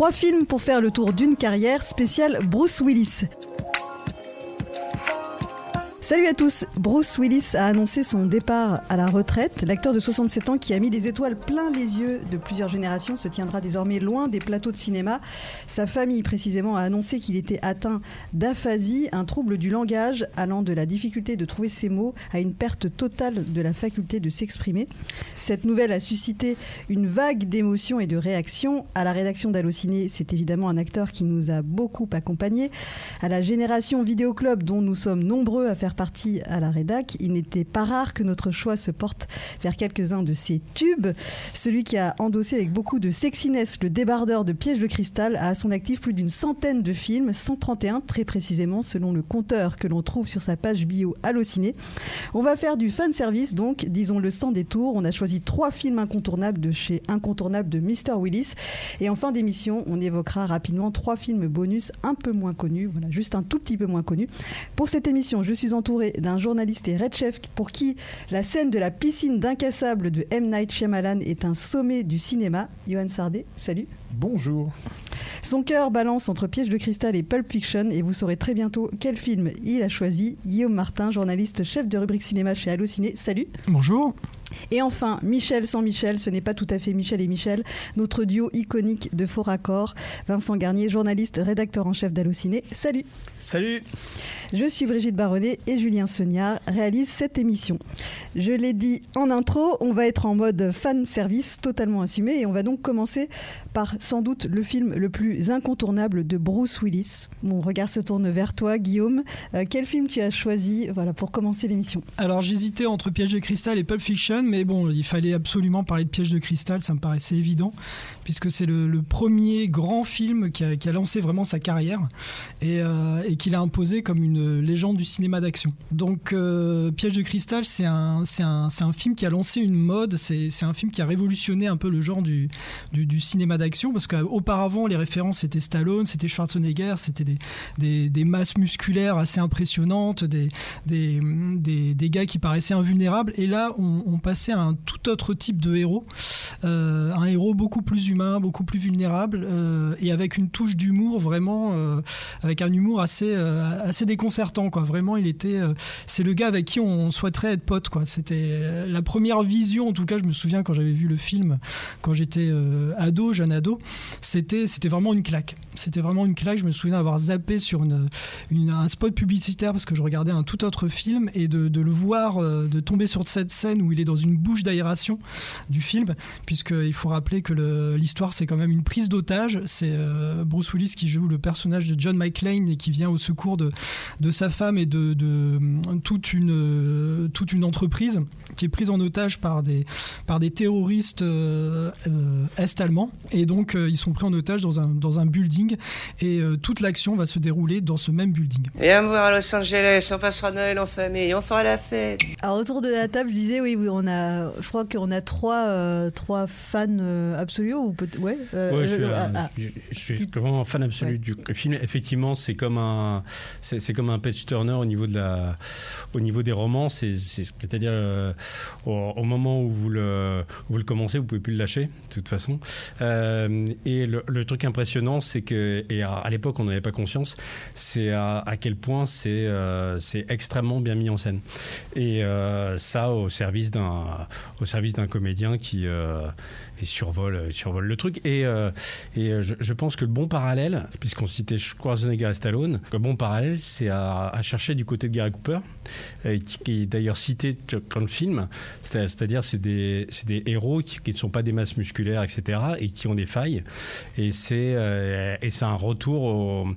Trois films pour faire le tour d'une carrière spéciale Bruce Willis. Salut à tous Bruce Willis a annoncé son départ à la retraite. L'acteur de 67 ans qui a mis des étoiles plein les yeux de plusieurs générations se tiendra désormais loin des plateaux de cinéma. Sa famille précisément a annoncé qu'il était atteint d'aphasie, un trouble du langage allant de la difficulté de trouver ses mots à une perte totale de la faculté de s'exprimer. Cette nouvelle a suscité une vague d'émotions et de réactions. À la rédaction d'Allociné, c'est évidemment un acteur qui nous a beaucoup accompagnés. À la génération Vidéo Club dont nous sommes nombreux à faire partie à la rédac, il n'était pas rare que notre choix se porte vers quelques-uns de ses tubes. Celui qui a endossé avec beaucoup de sexiness le débardeur de pièges de cristal a à son actif plus d'une centaine de films, 131 très précisément selon le compteur que l'on trouve sur sa page bio Allociné. On va faire du fan service donc, disons-le sans détour. On a choisi trois films incontournables de chez Incontournable de Mr. Willis. Et en fin d'émission, on évoquera rapidement trois films bonus un peu moins connus, voilà, juste un tout petit peu moins connus. Pour cette émission, je suis en entouré d'un journaliste et Red Chef pour qui la scène de la piscine d'incassable de M. Night Shyamalan est un sommet du cinéma. Johan Sardet, salut. Bonjour. Son cœur balance entre Piège de cristal et Pulp Fiction et vous saurez très bientôt quel film il a choisi. Guillaume Martin, journaliste chef de rubrique cinéma chez Allociné. Salut. Bonjour. Et enfin, Michel sans Michel, ce n'est pas tout à fait Michel et Michel, notre duo iconique de Faux Raccord. Vincent Garnier, journaliste, rédacteur en chef d'Allociné. Salut. Salut. Je suis Brigitte Baronnet et Julien Sognard réalisent cette émission. Je l'ai dit en intro, on va être en mode fan service totalement assumé et on va donc commencer par sans doute le film le plus incontournable de Bruce Willis. Mon regard se tourne vers toi, Guillaume. Euh, quel film tu as choisi voilà, pour commencer l'émission? Alors j'hésitais entre Piège de cristal et Pulp Fiction, mais bon, il fallait absolument parler de Piège de cristal, ça me paraissait évident, puisque c'est le, premier grand film qui a, lancé vraiment sa carrière et, euh, et qu'il a imposé comme une légende du cinéma d'action. Donc euh, Piège de cristal, c'est un, film qui a lancé une mode, c'est un film qui a révolutionné un peu le genre du, cinéma d'action parce qu'auparavant les références c'était Stallone, c'était Schwarzenegger, c'était des, masses musculaires assez impressionnantes, des, gars qui paraissaient invulnérables. Et là, on, passait à un tout autre type de héros, euh, un héros beaucoup plus humain, beaucoup plus vulnérable euh, et avec une touche d'humour vraiment, euh, avec un humour assez, assez déconcertant. Quoi. Vraiment, il était, c'est le gars avec qui on souhaiterait être pote. Quoi. C'était la première vision, en tout cas, je me souviens quand j'avais vu le film, quand j'étais ado, jeune ado, c'était c'était vraiment une claque. C'était vraiment une claque. Je me souviens avoir zappé sur une, un spot publicitaire parce que je regardais un tout autre film et de, le voir, euh, de tomber sur cette scène où il est dans une bouche d'aération du film, puisqu'il faut rappeler que l'histoire c'est quand même une prise d'otage. C'est euh, Bruce Willis qui joue le personnage de John McClane et qui vient au secours de, de sa femme et de, de toute, une, toute une entreprise qui est prise en otage par des, par des terroristes euh, est-allemands. Et donc, euh, ils sont pris en otage dans un, dans un building et euh, toute l'action va se dérouler dans ce même building. Viens me voir à Los Angeles, on passera Noël en famille, on fera la fête. Alors, autour de la table, je disais, oui, oui on a, je crois qu'on a trois, euh, trois fans absolus ou peut ouais, ouais je, suis, ah, ah. je, suis vraiment fan absolu du film. Effectivement, c'est comme un, c'est comme un page turner au niveau de la, au niveau des romans. C'est-à-dire au, moment où vous le, où vous le commencez, vous pouvez plus le lâcher de toute façon. Euh, et le, truc impressionnant, c'est que, et à, l'époque on n'avait pas conscience, c'est à, quel point euh, c'est extrêmement bien mis en scène. Et euh, ça au service d'un au service d'un comédien qui et survole, survole le truc. Et, et je, pense que le bon parallèle, puisqu'on citait Schwarzenegger et Stallone, le bon parallèle, c'est à, chercher du côté de Gary Cooper, qui, est d'ailleurs cité dans le film. C'est-à-dire, c'est des, des, héros qui, qui, ne sont pas des masses musculaires, etc., et qui ont des failles. Et c'est euh, un retour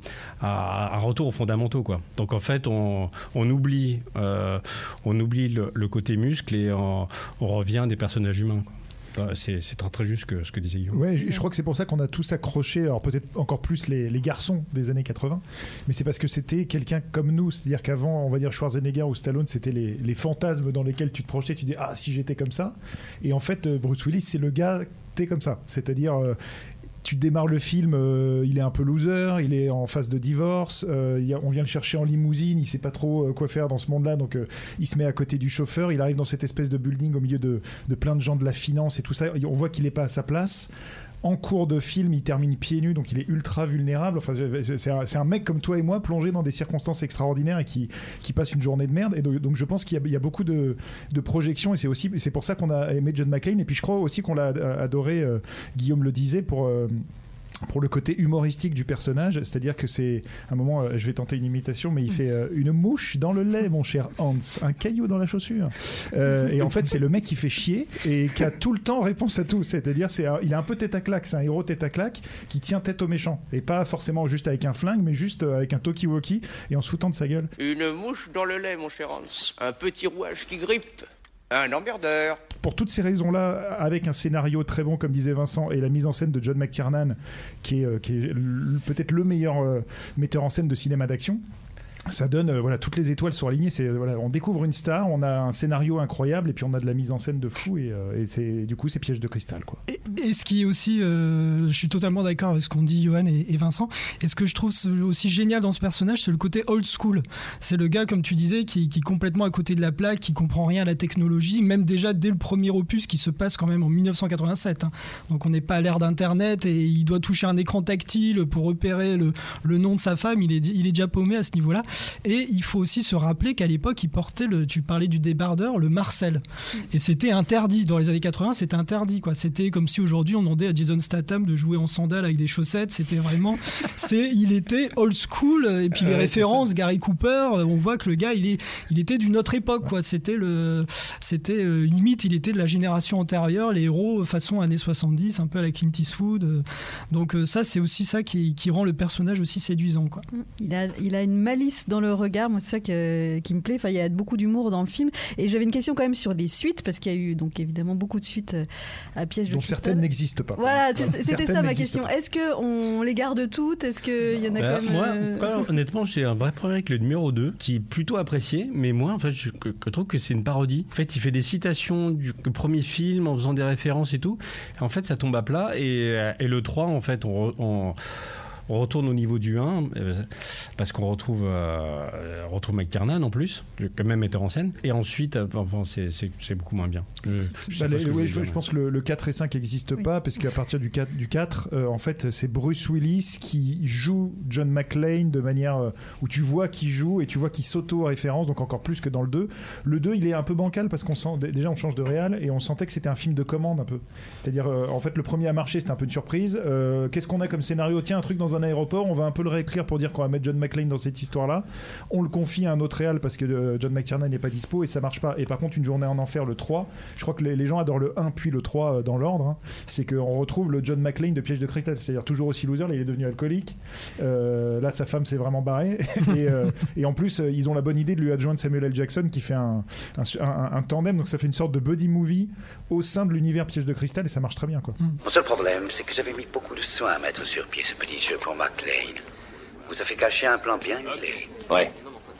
à, un retour aux fondamentaux quoi. Donc en fait on, on oublie euh, on oublie le, côté muscle et on, revient des personnages humains. C'est très, très juste que, ce que disait Guillaume. Ouais, je, crois que c'est pour ça qu'on a tous accroché, alors peut-être encore plus les, les, garçons des années 80, mais c'est parce que c'était quelqu'un comme nous. C'est-à-dire qu'avant, on va dire Schwarzenegger ou Stallone, c'était les, les, fantasmes dans lesquels tu te projetais, tu dis Ah, si j'étais comme ça. Et en fait, euh, Bruce Willis, c'est le gars comme ça. C'est-à-dire, euh, tu démarres le film, euh, il est un peu loser, il est en phase de divorce, euh, on vient le chercher en limousine, il sait pas trop quoi faire dans ce monde-là, donc il se met à côté du chauffeur, il arrive dans cette espèce de building au milieu de, plein de gens de la finance et tout ça, on voit qu'il est pas à sa place. En cours de film, il termine pieds nus, donc il est ultra vulnérable. C'est un, mec comme toi et moi plongé dans des circonstances extraordinaires et qui, qui passe une journée de merde. Et donc, je pense qu'il y, a beaucoup de, projections et c'est aussi pour ça qu'on a aimé John McClane. Et puis je crois aussi qu'on l'a adoré, euh, Guillaume le disait, pour euh, pour le côté humoristique du personnage, c'est-à-dire que c'est un moment, euh, je vais tenter une imitation, mais il fait euh, une mouche dans le lait, mon cher Hans, un caillou dans la chaussure. Euh, et en fait, c'est le mec qui fait chier et qui a tout le temps réponse à tout. C'est-à-dire, c'est il est un peu tête à claque, c'est un héros tête à claque qui tient tête aux méchants et pas forcément juste avec un flingue, mais juste avec un talkie-walkie et en se foutant de sa gueule. Une mouche dans le lait, mon cher Hans, un petit rouage qui grippe. Un emmerdeur. Pour toutes ces raisons-là, avec un scénario très bon, comme disait Vincent, et la mise en scène de John McTiernan, qui est, euh, peut-être le meilleur euh, metteur en scène de cinéma d'action, ça donne euh, voilà toutes les étoiles sont alignées. C'est voilà on découvre une star on a un scénario incroyable et puis on a de la mise en scène de fou et, euh, c'est du coup c'est piège de cristal quoi. Et, ce qui est aussi euh, je suis totalement d'accord avec ce qu'ont dit Johan et, Vincent. Et ce que je trouve aussi génial dans ce personnage c'est le côté old school. C'est le gars comme tu disais qui, qui, est complètement à côté de la plaque qui comprend rien à la technologie même déjà dès le premier opus qui se passe quand même en 1987 hein. donc on n'est pas à l'ère d'internet et il doit toucher un écran tactile pour repérer le, le nom de sa femme. Il est, il est déjà paumé à ce niveau là et il faut aussi se rappeler qu'à l'époque, il portait le, tu parlais du débardeur, le Marcel. Et c'était interdit. Dans les années 80, c'était interdit, quoi. C'était comme si aujourd'hui on demandait à Jason Statham de jouer en sandales avec des chaussettes. C'était vraiment, c'est, il était old school. Et puis les références, Gary Cooper, on voit que le gars, il est, il était d'une autre époque, quoi. C'était le, c'était euh, limite, il était de la génération antérieure, les héros façon années 70, un peu à la Clint Eastwood. Donc euh, ça, c'est aussi ça qui, qui, rend le personnage aussi séduisant, quoi. Il a, il a une malice dans le regard. Moi, c'est ça qui me plaît. Enfin, il y a beaucoup d'humour dans le film. Et j'avais une question quand même sur les suites, parce qu'il y a eu donc évidemment beaucoup de suites euh, à Piège de Donc certaines n'existent pas. Voilà, c'était ça ma question. Est-ce qu'on les garde toutes? Est-ce qu'il y en a bah, quand même. Moi, euh, honnêtement, j'ai un vrai problème avec le numéro 2, qui est plutôt apprécié, mais moi, en fait, je, trouve que c'est une parodie. En fait, il fait des citations du premier film en faisant des références et tout. en fait, ça tombe à plat. Et, et le 3, en fait, on, on on retourne au niveau du 1, euh, parce qu'on retrouve, euh, retrouve McTiernan en plus, quand même metteur en scène. Et ensuite, euh, enfin, c'est beaucoup moins bien. Je, je, pense que le, 4 et 5 n'existent pas, parce qu'à partir du 4, du 4 en fait, c'est Bruce Willis qui joue John McClane de manière où tu vois qu'il joue et tu vois qu'il s'auto-référence, donc encore plus que dans le 2. Le 2, il est un peu bancal parce qu'on sent, déjà, on change de réal et on sentait que c'était un film de commande un peu. C'est-à-dire, en fait, le premier à marcher, c'était un peu une surprise. Qu'est-ce qu'on a comme scénario? Tiens, un truc dans un aéroport, on va un peu le réécrire pour dire qu'on va mettre John McClane dans cette histoire-là. On le confie à un autre réal parce que euh, John McTiernan n'est pas dispo et ça marche pas. Et par contre, une journée en enfer, le 3, je crois que les, gens adorent le 1 puis le 3 euh, dans l'ordre. Hein. C'est qu'on retrouve le John McClane de Piège de Cristal, c'est-à-dire toujours aussi loser, là il est devenu alcoolique. Euh, là, sa femme s'est vraiment barrée. et, en plus, ils ont la bonne idée de lui adjoindre Samuel L. Jackson qui fait un, un, tandem, donc ça fait une sorte de buddy movie au sein de l'univers Piège de Cristal et ça marche très bien. Quoi. Mon seul problème, c'est que j'avais mis beaucoup de soin à mettre sur pied ce petit jeu pour McLean. Vous avez caché un plan bien huilé. Ouais.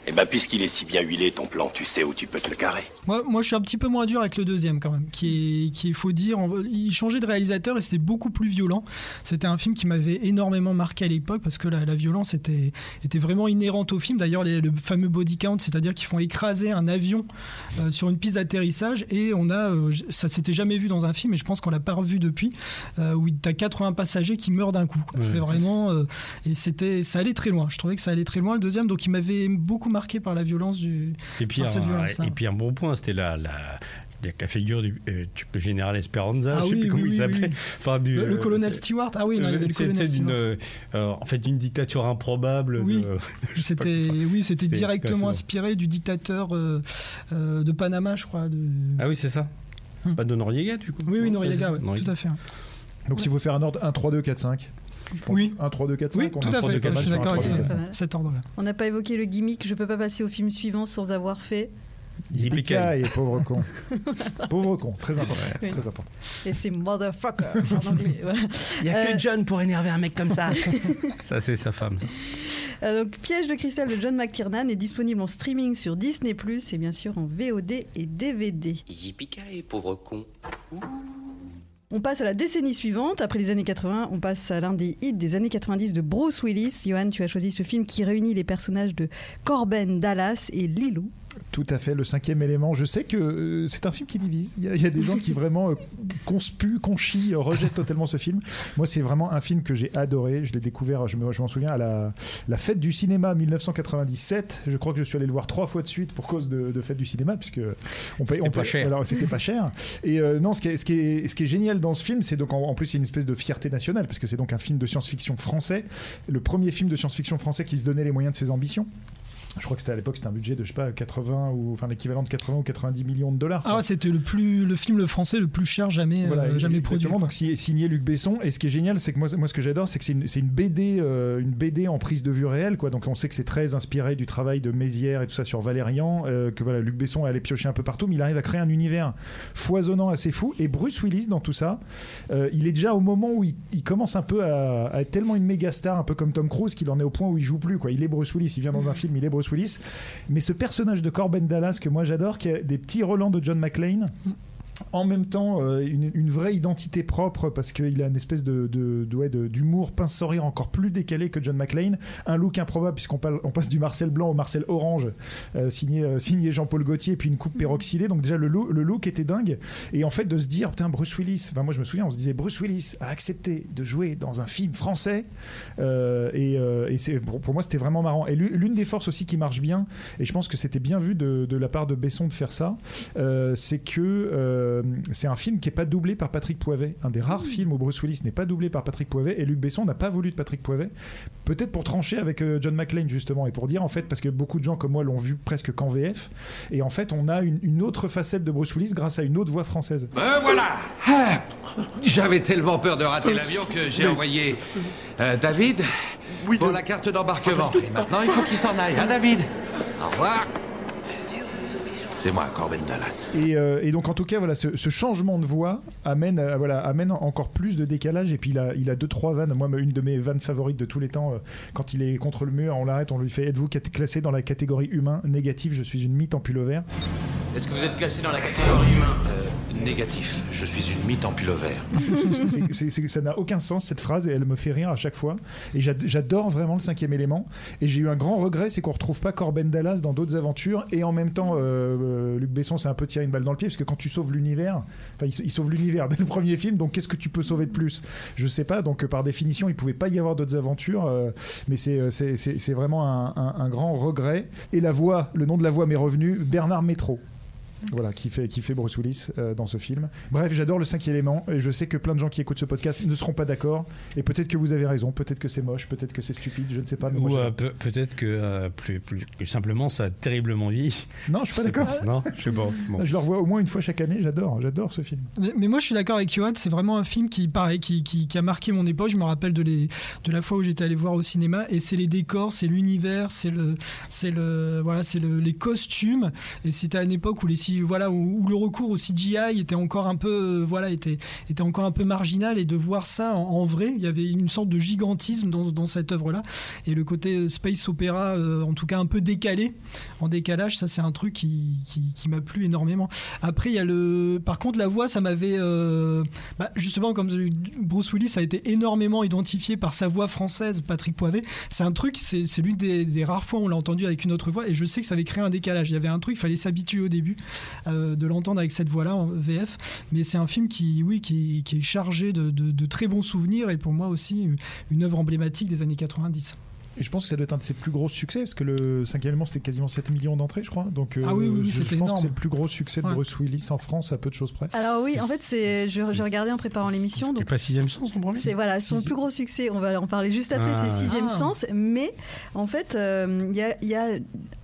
Et eh ben puisqu'il est si bien huilé ton plan, tu sais où tu peux te le carrer. Moi, moi je suis un petit peu moins dur avec le deuxième quand même, qui est, qui faut dire, il changeait de réalisateur et c'était beaucoup plus violent. C'était un film qui m'avait énormément marqué à l'époque parce que la, violence était, était vraiment inhérente au film. D'ailleurs, le fameux body count, c'est-à-dire qu'ils font écraser un avion euh, sur une piste d'atterrissage et on a, euh, ça s'était jamais vu dans un film et je pense qu'on l'a pas revu depuis, euh, où tu as 80 passagers qui meurent d'un coup. C'est vraiment, et c'était, ça allait très loin. Je trouvais que ça allait très loin le deuxième, donc il m'avait beaucoup marqué par la violence du. Et puis, un, et puis un bon point, c'était la, la, la figure du, euh, général Esperanza, ah je sais plus comment il s'appelait. Enfin, du, le, colonel Stewart, ah oui, non, il y avait le colonel Stewart. Euh, en fait, une dictature improbable. Oui, c'était, oui, c'était directement inspiré du dictateur euh, de Panama, je crois. De... Ah oui, c'est ça. Hmm. Pas de Noriega, du coup. Oui, oui, Noriega, ouais, tout à fait. Donc, s'il faut faire un ordre 1, 3, 2, 4, 5. Oui. 1, 3, 2, 4, 5. Oui, tout à fait. Je suis d'accord avec cet ordre-là. On n'a pas évoqué le gimmick. Je peux pas passer au film suivant sans avoir fait. Yippee et pauvre con. pauvre con, très important. Très important. Et c'est motherfucker en anglais. Il n'y a que euh, John pour énerver un mec comme ça. ça, c'est sa femme. Euh, donc, Piège de cristal de John McTiernan est disponible en streaming sur Disney Plus et bien sûr en VOD et DVD. Yippee et pauvre con. On passe à la décennie suivante. Après les années 80, on passe à l'un des hits des années 90 de Bruce Willis. Johan, tu as choisi ce film qui réunit les personnages de Corben Dallas et Lilou. Tout à fait, le cinquième élément. Je sais que euh, c'est un film qui divise. Il y, a, il y a des gens qui vraiment euh, conspuent, conchient, euh, rejettent totalement ce film. Moi, c'est vraiment un film que j'ai adoré. Je l'ai découvert, je me- je m'en souviens, à la, la fête du cinéma 1997. Je crois que je suis allé le voir trois fois de suite pour cause de, de fête du cinéma, puisque on paye, C'était pas cher. alors, c'était pas cher. Et euh, non, ce qui, est, ce, qui est, ce qui est génial dans ce film, c'est donc en, en plus il y a une espèce de fierté nationale, parce que c'est donc un film de science-fiction français, le premier film de science-fiction français qui se donnait les moyens de ses ambitions. Je crois que c'était à l'époque, c'était un budget de je sais pas 80 ou enfin l'équivalent de 80 ou 90 millions de dollars. Ah quoi. c'était le plus le film français le plus cher jamais Voilà, euh, jamais produit. Donc si- signé Luc Besson. Et ce qui est génial, c'est que moi, moi ce que j'adore, c'est que c'est une, une BD, euh, une BD en prise de vue réelle, quoi. Donc on sait que c'est très inspiré du travail de Mézières et tout ça sur Valérian, euh, que voilà, Luc Besson est allé piocher un peu partout, mais il arrive à créer un univers foisonnant, assez fou. Et Bruce Willis dans tout ça, il est déjà au moment où il, il commence un peu à, à être tellement une méga star, un peu comme Tom Cruise, qu'il en est au point où il joue plus, quoi. Il est Bruce Willis, il vient dans un film, il est Bruce Willis. Mais ce personnage de Corbin Dallas que moi j'adore, qui a des petits relents de John McClane en même temps euh, une, vraie identité propre parce qu'il a une espèce de, d'humour pince sans encore plus décalé que John McClane. Un look improbable puisqu'on passe du Marcel blanc au Marcel orange euh, signé, euh, signé Jean-Paul Gaultier et puis une coupe peroxydée. Donc déjà le, loo- le look était dingue. Et en fait de se dire putain Bruce Willis enfin moi je me souviens on se disait Bruce Willis a accepté de jouer dans un film français et, pour, moi c'était vraiment marrant. Et l'u- l'une des forces aussi qui marche bien et je pense que c'était bien vu de, la part de Besson de faire ça c'est que euh, c'est un film qui est pas doublé par Patrick Poivet. Un des rares films où Bruce Willis n'est pas doublé par Patrick Poivet et Luc Besson n'a pas voulu de Patrick Poivet. Peut-être pour trancher avec euh, John McClane justement et pour dire en fait parce que beaucoup de gens comme moi l'ont vu presque qu'en VF et en fait on a une, une autre facette de Bruce Willis grâce à une autre voix française. Ben voilà Ah, J'avais tellement peur de rater l'avion que j'ai envoyé euh, David pour la carte d'embarquement. Et maintenant, il faut qu'il s'en aille, hein, David? Au revoir. C'est moi, Corbin Dallas. Et, euh, et donc en tout cas voilà ce, ce changement de voix amène à- voilà amène encore plus de décalage. Et puis il a il a deux trois vannes. Moi une de mes vannes favorites de tous les temps euh, quand il est contre le mur on l'arrête on lui fait êtes-vous classé dans la catégorie humain négatif? Je suis une mythe en pullover Est-ce que vous êtes classé dans la catégorie humain? Euh, négatif, je suis une mythe en pullover. C'est- c'est- c'est- ça n'a aucun sens cette phrase et elle me fait rire à chaque fois. Et j'ad- j'adore vraiment le cinquième élément. Et j'ai eu un grand regret c'est qu'on retrouve pas Corben Dallas dans d'autres aventures. Et en même temps euh, Luc Besson s'est un peu tiré une balle dans le pied parce que quand tu sauves l'univers enfin il, sa- il sauve l'univers dès le premier film donc qu'est-ce que tu peux sauver de plus? Je sais pas donc euh, par définition il pouvait pas y avoir d'autres aventures euh, mais c'est c'est- c'est c'est vraiment un, un- un grand regret. Et la voix le nom de la voix m'est revenu Bernard Métro voilà, qui fait, qui fait Bruce Willis euh, dans ce film. Bref, j'adore le cinquième élément et je sais que plein de gens qui écoutent ce podcast ne seront pas d'accord. Et peut-être que vous avez raison, peut-être que c'est moche, peut-être que c'est stupide, je ne sais pas. Mais Ou euh, peut- peut-être que euh, plus, plus- plus simplement ça a terriblement vieilli. non, je suis pas d'accord. Non, je pas. Bon. Je le revois au moins une fois chaque année. J'adore, j'adore ce film. Mais, mais moi, je suis d'accord avec Johan. C'est vraiment un film qui, pareil, qui, qui, qui a marqué mon époque. Je me rappelle de, les, de la fois où j'étais allé voir au cinéma. Et c'est les décors, c'est l'univers, c'est le, c'est le, voilà, c'est le, les costumes. Et c'était à une époque où les, voilà, où, le recours au CGI était encore un peu, euh, voilà, était, était encore un peu marginal. Et de voir ça en, vrai, il y avait une sorte de gigantisme dans, dans cette œuvre-là. Et le côté euh, space opéra, euh, en tout cas un peu décalé, en décalage, ça c'est un truc qui, qui, m'a plu énormément. Après, il y a le. Par contre, la voix, ça m'avait. bah, justement, comme Bruce Willis a été énormément identifié par sa voix française, Patrick Poivet, c'est un truc, c'est c'est l'une des, des rares fois où on l'a entendu avec une autre voix, et je sais que ça avait créé un décalage. Il y avait un truc, il fallait s'habituer au début euh, de l'entendre avec cette voix-là en VF, mais c'est un film qui, oui, qui, est chargé de très bons souvenirs, et pour moi aussi, une œuvre emblématique des années 90. Et je pense que ça doit être un de ses plus gros succès parce que le cinquième élément c'était quasiment 7 millions d'entrées, je crois. Donc euh, Ah oui, oui, oui, je, pense énorme. que c'est le plus gros succès de Ouais. Bruce Willis en France à peu de choses près. Alors oui, en fait, c'est je, je regardais en préparant l'émission, donc pas sixième sens, son premier c'est voilà son plus gros succès. On va en parler juste après. Ah. c'est sixième Ah. sens, mais en fait, euh, il y, a, il y a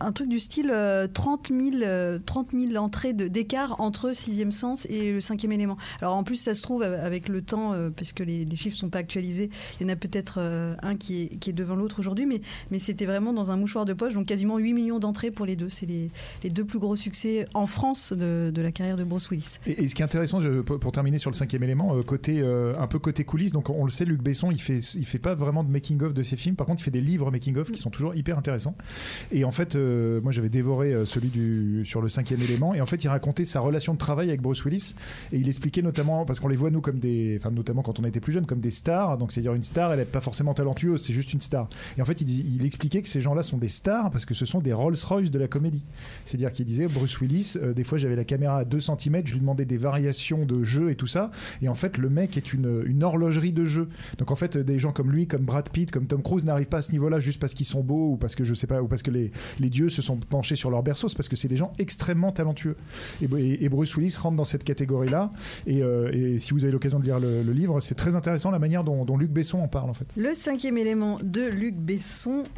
un truc du style euh, 30 000 euh, 30 000 entrées de- d'écart entre sixième sens et le cinquième élément. Alors en plus, ça se trouve avec le temps, euh, parce que les, les chiffres sont pas actualisés. Il y en a peut-être euh, un qui est, qui est devant l'autre aujourd'hui, mais mais c'était vraiment dans un mouchoir de poche, donc quasiment 8 millions d'entrées pour les deux. C'est les, les deux plus gros succès en France de, de la carrière de Bruce Willis. Et, ce qui est intéressant, pour, terminer sur le cinquième élément, euh, côté euh, un peu côté coulisses, donc on le sait, Luc Besson, il fait, il fait pas vraiment de making of de ses films. Par contre, il fait des livres making of qui sont toujours hyper intéressants. Et en fait, euh, moi, j'avais dévoré celui du sur le cinquième élément. Et en fait, il racontait sa relation de travail avec Bruce Willis. Et il expliquait notamment parce qu'on les voit nous comme des, enfin notamment quand on était plus jeune, comme des stars. Donc c'est-à-dire une star, elle est pas forcément talentueuse, c'est juste une star. Et en fait, fait, il, expliquait que ces gens-là sont des stars parce que ce sont des Rolls-Royce de la comédie. C'est-à-dire qu'il disait Bruce Willis, euh, des fois j'avais la caméra à 2 cm, je lui demandais des variations de jeu et tout ça. Et en fait, le mec est une, horlogerie de jeu. Donc en fait, des gens comme lui, comme Brad Pitt, comme Tom Cruise n'arrivent pas à ce niveau-là juste parce qu'ils sont beaux ou parce que je sais pas, ou parce que les, dieux se sont penchés sur leur berceau. C'est parce que c'est des gens extrêmement talentueux. Et, Bruce Willis rentre dans cette catégorie-là. Et, euh, et si vous avez l'occasion de lire le, livre, c'est très intéressant la manière dont, dont Luc Besson en parle en fait. Le cinquième élément de Luc Besson,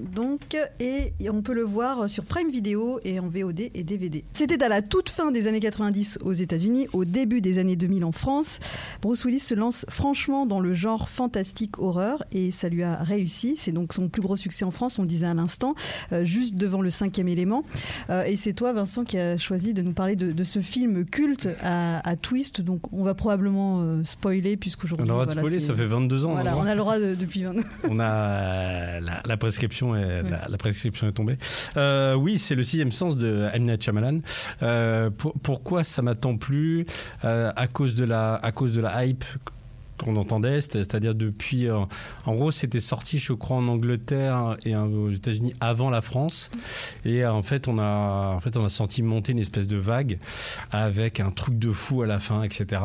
donc, et on peut le voir sur Prime Video et en VOD et DVD. C'était à la toute fin des années 90 aux États-Unis, au début des années 2000 en France. Bruce Willis se lance franchement dans le genre fantastique horreur et ça lui a réussi. C'est donc son plus gros succès en France, on le disait à l'instant, euh, juste devant le cinquième élément. Euh, et c'est toi, Vincent, qui a choisi de nous parler de, de ce film culte à, à twist. Donc, on va probablement euh, spoiler puisqu'aujourd'hui. On a le droit de voilà, spoiler, ça fait 22 ans. Voilà, on a le droit de- depuis 20 on a la, la prescription est, la, la prescription est tombée. Euh, oui, c'est le sixième sens de M. Night Shyamalan. Euh, pour- pourquoi ça m'a tant plu? Euh, À cause de la à cause de la hype qu'on entendait, c'est- c'est-à-dire depuis, euh, en gros, c'était sorti, je crois, en Angleterre et aux États-Unis avant la France, et euh, en fait, on a, en fait, on a senti monter une espèce de vague avec un truc de fou à la fin, etc.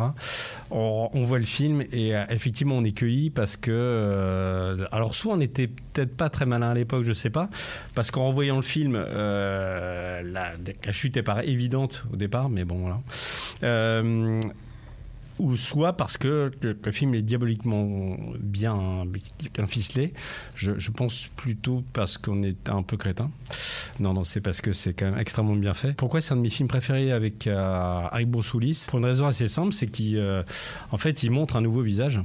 On, voit le film et euh, effectivement, on est cueilli parce que, alors soit on était peut-être pas très malin à l'époque, je sais pas, parce qu'en voyant le film, la, chute est pas évidente au départ, mais bon voilà. Ou soit parce que le, le film est diaboliquement bien, bien ficelé. Je, je pense plutôt parce qu'on est un peu crétin. Non, non, c'est parce que c'est quand même extrêmement bien fait. Pourquoi c'est un de mes films préférés avec, euh, Willis Pour une raison assez simple, c'est qu'il euh, en fait, il montre un nouveau visage.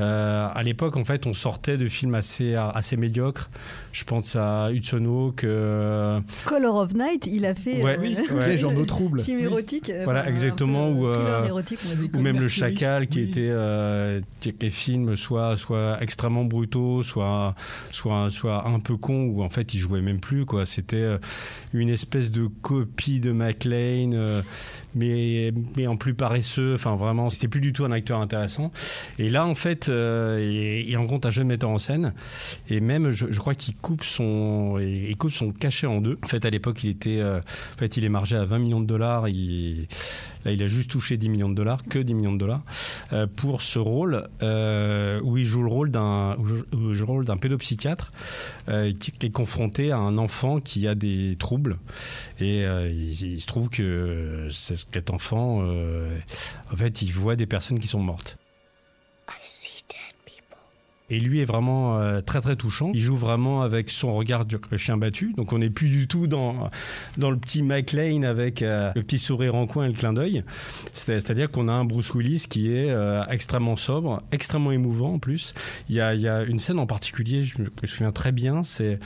Euh, à l'époque, en fait, on sortait de films assez, assez médiocres. Je pense à Hudson Hawk. euh, Color of Night, il a fait Ouais, euh, oui, ouais. Piège en eau trouble. film Oui. érotique. euh, Voilà, exactement, ou, érotique, même le Chacal qui Oui. était euh, qui- les films soit soit extrêmement brutaux soit soit soit un peu con où en fait il jouait même plus quoi. C'était euh, une espèce de copie de McLean euh, mais mais en plus paresseux. Enfin vraiment c'était plus du tout un acteur intéressant. Et là en fait euh, il, il rencontre un jeune metteur en scène. Et même je, je crois qu'il coupe son il coupe son cachet en deux. En fait à l'époque il était en fait il est margé à 20 millions de dollars. Il Il a juste touché 10 millions de dollars, que 10 millions de dollars, euh, pour ce rôle euh, où il joue le rôle d'un rôle d'un pédopsychiatre euh, qui est confronté à un enfant qui a des troubles. Et il, il se trouve que cet enfant, en fait, il voit des personnes qui sont mortes. Et lui est vraiment euh, très très touchant. Il joue vraiment avec son regard du chien battu. Donc on n'est plus du tout dans, dans le petit McLean avec euh, le petit sourire en coin et le clin d'œil. C'est- C'est-à-dire qu'on a un Bruce Willis qui est euh, extrêmement sobre, extrêmement émouvant en plus. Il y a, il y a une scène en particulier, me, je me souviens très bien, c'est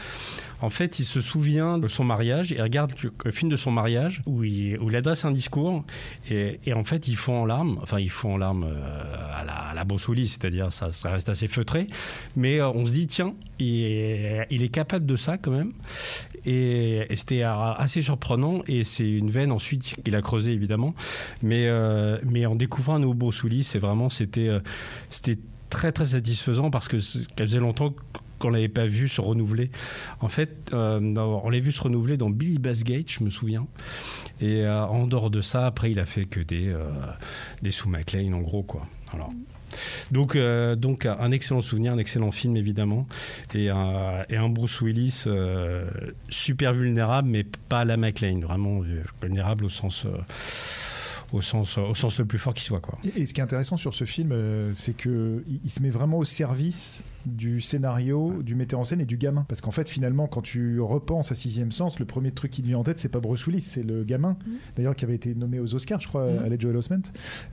en fait il se souvient de son mariage et regarde le, film de son mariage où il, où il adresse un discours et, et en fait il fond en larmes, enfin il fond en larmes euh, à, la, à la Bruce Willis, c'est-à-dire ça, ça reste assez feutré, mais euh, on se dit tiens, il est, capable de ça quand même et, c'était euh, assez surprenant et c'est une veine ensuite qu'il a creusé évidemment mais euh, mais en découvrant un nouveau Willis c'est vraiment c'était c'était très très satisfaisant parce que ça faisait longtemps qu'on l'avait pas vu se renouveler. En fait, on l'a vu se renouveler dans Billy Bassgate, je me souviens. Et en dehors de ça, après, il a fait que des, des sous McLean, en gros, quoi. Alors, donc, euh, donc, un excellent souvenir, un excellent film, évidemment. Et un, et un Bruce Willis euh, super vulnérable, mais pas à la McLean. Vraiment vulnérable au sens. Au sens, au sens le plus fort qui soit. Quoi. Et, et ce qui est intéressant sur ce film, euh, c'est que il, se met vraiment au service du scénario, du metteur en scène et du gamin. Parce qu'en fait, finalement, quand tu repenses à Sixième Sens, le premier truc qui te vient en tête, c'est pas Bruce Willis, c'est le gamin. D'ailleurs, qui avait été nommé aux Oscars, je crois, Mhm. à Joel Osment,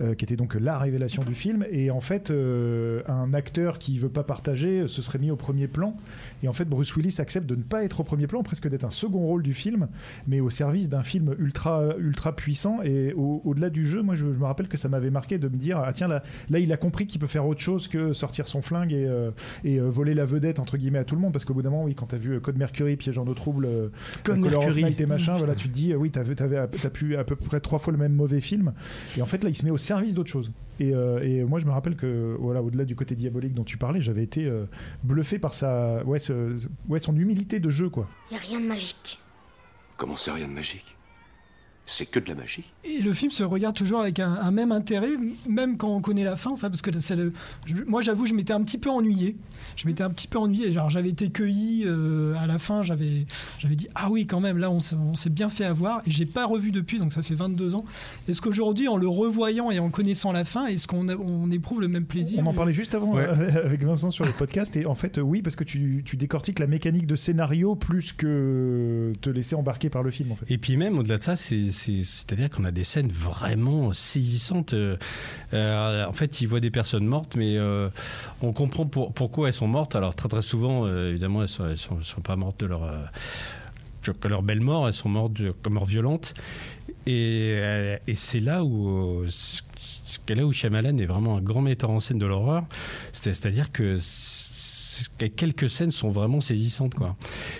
euh, qui était donc la révélation du film. Et en fait, euh, un acteur qui veut pas partager se serait mis au premier plan. Et en fait, Bruce Willis accepte de ne pas être au premier plan, presque d'être un second rôle du film, mais au service d'un film ultra, ultra puissant. Et au- au-delà du jeu, moi je, me rappelle que ça m'avait marqué de me dire ah tiens là, là il a compris qu'il peut faire autre chose que sortir son flingue et, euh, et euh, voler la vedette entre guillemets à tout le monde parce qu'au bout d'un moment oui quand t'as vu Code Mercury, Piège en eau trouble, Code Mercury et machin, voilà tu te dis oui t'as as pu à peu près trois fois le même mauvais film et en fait là il se met au service d'autre chose. Et, et, moi je me rappelle que voilà au-delà du côté diabolique dont tu parlais, j'avais été bluffé par sa ouais, ouais son humilité de jeu quoi. Y a rien de magique. Comment c'est rien de magique? C'est que de la magie. Et le film se regarde toujours avec un, même intérêt, même quand on connaît la fin. Enfin, parce que le, moi, j'avoue, je m'étais un petit peu ennuyé. Je m'étais un petit peu ennuyé. Genre, j'avais été cueilli euh, à la fin. J'avais, j'avais dit ah oui, quand même. Là, on, s'est bien fait avoir. Et j'ai pas revu depuis. Donc ça fait 22 ans. Est-ce qu'aujourd'hui, en le revoyant et en connaissant la fin, est-ce qu'on on éprouve le même plaisir? On en parlait juste avant euh, avec Vincent sur le podcast. Et en fait, oui, parce que tu, tu décortiques la mécanique de scénario plus que te laisser embarquer par le film. En fait. Et puis même au-delà de ça, c'est c'est-à-dire qu'on a des scènes vraiment saisissantes. Euh, euh, en fait, ils voient des personnes mortes, mais euh, on comprend pourquoi elles sont mortes. Alors très très souvent, évidemment, elles sont, sont, pas mortes de leur leur belle mort, elles sont mortes de, mort violente. Et, c'est là où là où Shyamalan est vraiment un grand metteur en scène de l'horreur. C'est-à-dire que quelques scènes sont vraiment saisissantes quoi.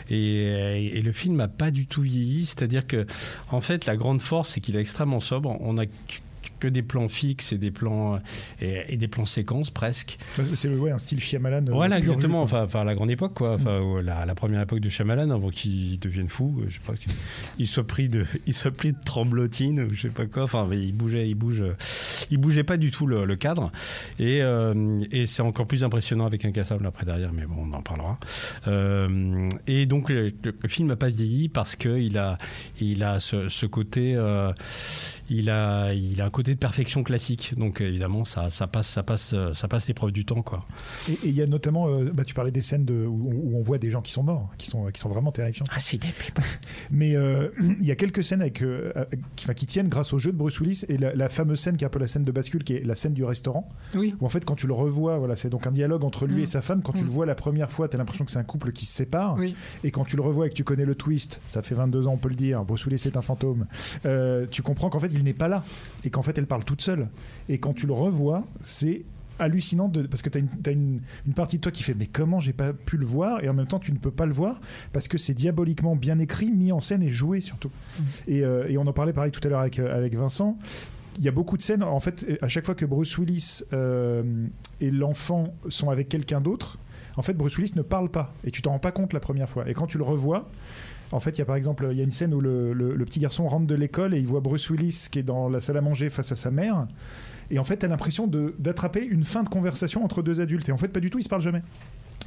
Et, et le film n'a pas du tout vieilli, c'est-à-dire que en fait la grande force c'est qu'il est extrêmement sobre. On a que des plans fixes et des plans et, des plans séquences presque. C'est ouais, un style Shyamalan. Euh, voilà, exactement. Enfin, enfin, la grande époque, quoi. Enfin, mm. la, première époque de Shyamalan, avant qu'il devienne fou. Euh, je sais pas qu'il soit pris de, il soit pris de tremblotine, je sais pas quoi. Enfin, il bougeait, il bouge, il bougeait pas du tout le, cadre. Et, euh, et c'est encore plus impressionnant avec Incassable après derrière, mais bon, on en parlera. et donc le, film n'a pas vieilli parce que il a, il a ce, ce côté, il a, il a un côté de perfection classique. Donc évidemment, ça, ça passe, ça passe, ça passe l'épreuve du temps, quoi. Et il y a notamment, euh, bah, tu parlais des scènes de, où, on voit des gens qui sont morts, qui sont, qui sont vraiment terrifiants. Ah, c'est des Mais euh, il y a quelques scènes avec, euh, qui, qui, tiennent grâce au jeu de Bruce Willis et la, fameuse scène qui est un peu la scène de bascule, qui est la scène du restaurant. Oui. Où en fait, quand tu le revois, voilà, c'est donc un dialogue entre lui et mm. sa femme. Quand tu le mm. vois la première fois, tu as l'impression que c'est un couple qui se sépare. Et quand tu le revois et que tu connais le twist, ça fait 22 ans, on peut le dire, Bruce Willis est un fantôme. tu comprends qu'en fait, il n'est pas là et qu'en fait, elle parle toute seule. Et quand tu le revois, c'est hallucinant de, parce que tu as, une, partie de toi qui fait mais comment j'ai pas pu le voir et en même temps tu ne peux pas le voir parce que c'est diaboliquement bien écrit, mis en scène et joué surtout. Mm. Euh, et, on en parlait pareil tout à l'heure avec, euh, avec Vincent. Il y a beaucoup de scènes, en fait, à chaque fois que Bruce Willis euh, et l'enfant sont avec quelqu'un d'autre, en fait, Bruce Willis ne parle pas et tu t'en rends pas compte la première fois. Et quand tu le revois, en fait, il y a par exemple, il y a une scène où le, le petit garçon rentre de l'école et il voit Bruce Willis qui est dans la salle à manger face à sa mère. Et en fait, tu as l'impression d'attraper une fin de conversation entre deux adultes. Et en fait, pas du tout, ils se parlent jamais.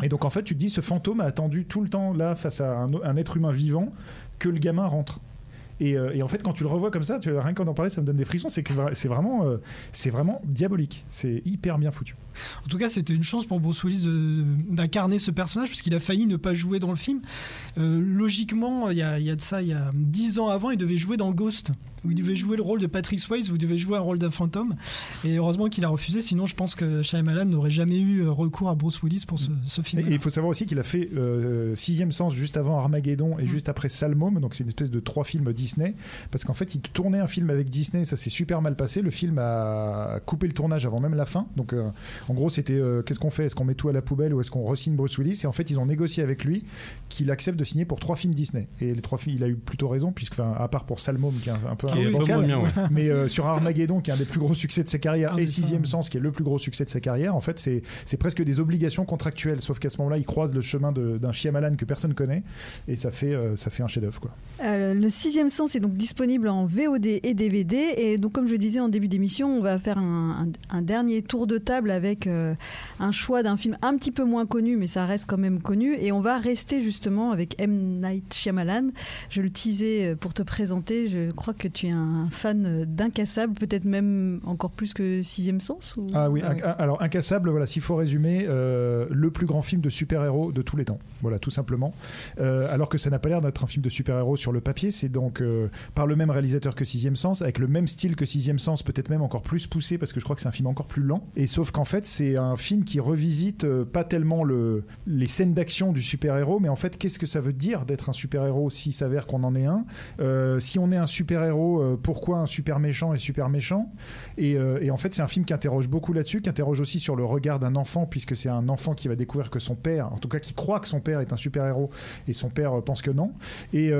Et donc, en fait, tu te dis, ce fantôme a attendu tout le temps là, face à un, être humain vivant, que le gamin rentre. Euh, et, en fait, quand tu le revois comme ça, tu, rien qu'en en parler, ça me donne des frissons. C'est vraiment, euh, c'est vraiment diabolique. C'est hyper bien foutu. En tout cas, c'était une chance pour Bruce d'incarner ce personnage, puisqu'il a failli ne pas jouer dans le film. Euh, logiquement, il y, a, il y, a, de ça, il y a dix ans avant, il devait jouer dans Ghost où il devait jouer le rôle de Patrick Swayze, où il devait jouer un rôle d'un fantôme. Et heureusement qu'il a refusé, sinon je pense que Shyamalan n'aurait jamais eu euh, recours à Bruce Willis pour ce, film. Et il faut savoir aussi qu'il a fait euh, Sixième Sens juste avant Armageddon et mm. juste après Salmom, donc c'est une espèce de trois films Disney, parce qu'en fait il tournait un film avec Disney, ça s'est super mal passé. Le film a coupé le tournage avant même la fin. Donc euh, en gros c'était qu'est-ce qu'on fait? Est-ce qu'on met tout à la poubelle ou est-ce qu'on re-signe Bruce Willis? Et en fait ils ont négocié avec lui qu'il accepte de signer pour trois films Disney. Et les trois films, il a eu plutôt raison, puisque à part pour Salmom qui est un, peu mais euh, sur Armageddon, qui est un des plus gros succès de sa carrière, ah, et Sixième Sens, qui est le plus gros succès de sa carrière, en fait, c'est presque des obligations contractuelles. Sauf qu'à ce moment-là, il croise le chemin d'un Shyamalan que personne connaît, et ça fait, euh, ça fait un chef-d'œuvre. Quoi. Euh, le Sixième Sens est donc disponible en VOD et DVD, et donc comme je le disais en début d'émission, on va faire un, dernier tour de table avec un choix d'un film un petit peu moins connu, mais ça reste quand même connu, et on va rester justement avec M. Night Shyamalan. Je le teasais pour te présenter, je crois que tu es un fan d'Incassable, peut-être même encore plus que Sixième Sens Ah oui, ah alors Incassable, voilà, s'il faut résumer, euh, le plus grand film de super-héros de tous les temps. Voilà, tout simplement. Euh, alors que ça n'a pas l'air d'être un film de super-héros sur le papier, c'est donc euh, par le même réalisateur que Sixième Sens, avec le même style que Sixième Sens, peut-être même encore plus poussé, parce que je crois que c'est un film encore plus lent. Et sauf qu'en fait, c'est un film qui revisite pas tellement le, les scènes d'action du super-héros, mais en fait, qu'est-ce que ça veut dire d'être un super-héros s'il s'avère qu'on en est un? Si on est un super-héros, euh, pourquoi un super méchant est super méchant. Et, euh, et en fait, c'est un film qui interroge beaucoup là-dessus, qui interroge aussi sur le regard d'un enfant, puisque c'est un enfant qui va découvrir que son père, en tout cas qui croit que son père est un super héros, et son père euh, pense que non. Et,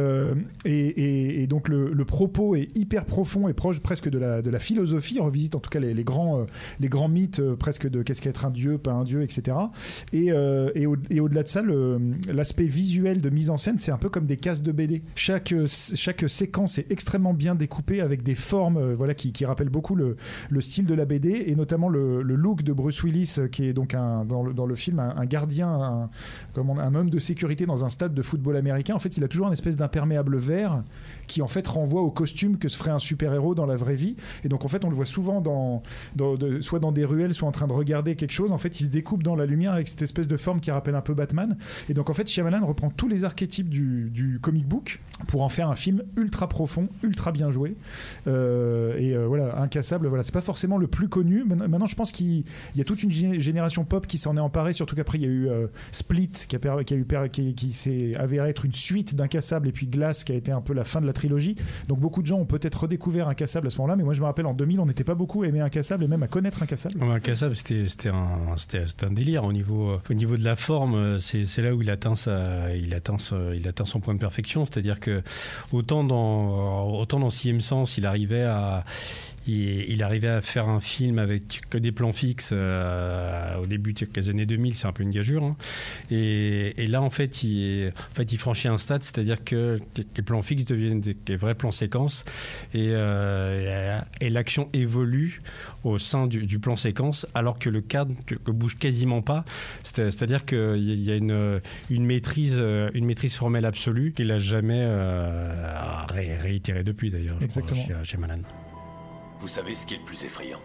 donc le, propos est hyper profond et proche presque de la, philosophie. On revisite en tout cas les, grands, mythes presque de qu'est-ce qu'être un dieu, pas un dieu, etc. Et, et, au, et au-delà de ça, l'aspect visuel de mise en scène, c'est un peu comme des cases de BD. Chaque, chaque séquence est extrêmement bien découpée avec des formes euh, voilà, qui, rappellent beaucoup le, le style de la BD et notamment le, look de Bruce Willis, euh, qui est donc dans, le, film un, gardien, un, un homme de sécurité dans un stade de football américain. En fait, il a toujours une espèce d'imperméable vert qui en fait renvoie au costume que se ferait un super-héros dans la vraie vie. Et donc en fait, on le voit souvent dans, soit dans des ruelles, soit en train de regarder quelque chose. En fait, il se découpe dans la lumière avec cette espèce de forme qui rappelle un peu Batman. Et donc en fait, Shyamalan reprend tous les archétypes du comic book pour en faire un film ultra profond, ultra bien joué. Euh, et euh, voilà, incassable. Voilà, c'est pas forcément le plus connu. Maintenant, je pense qu'il il y a toute une gé- génération pop qui s'en est emparée. Surtout qu'après, il y a eu euh, Split qui a, qui a eu qui, qui s'est avéré être une suite d'Incassable et puis Glass qui a été un peu la fin de la trilogie. Donc beaucoup de gens ont peut-être redécouvert Incassable à ce moment-là. Mais moi, je me rappelle en 2000, on n'était pas beaucoup à aimer Incassable et même à connaître Incassable. Incassable, c'était un, un délire au niveau, au niveau de la forme. C'est là où il atteint, sa, il, atteint il atteint son point de perfection. C'est-à-dire que autant dans, autant dans Sixième Sens, il arrivait à. Il, il arrivait à faire un film avec que des plans fixes euh, au début des années 2000, c'est un peu une gageure. hein. Et, et là, en fait, il, en fait, il franchit un stade, c'est-à-dire que les plans fixes deviennent des, des vrais plans séquences et, euh, et l'action évolue au sein du, du plan séquence, alors que le cadre ne bouge quasiment pas. C'est- C'est-à-dire qu'il y a- une, une, maîtrise, euh, une maîtrise formelle absolue qu'il n'a jamais euh, ré- réitérée depuis, d'ailleurs, chez Malan. Vous savez ce qui est le plus effrayant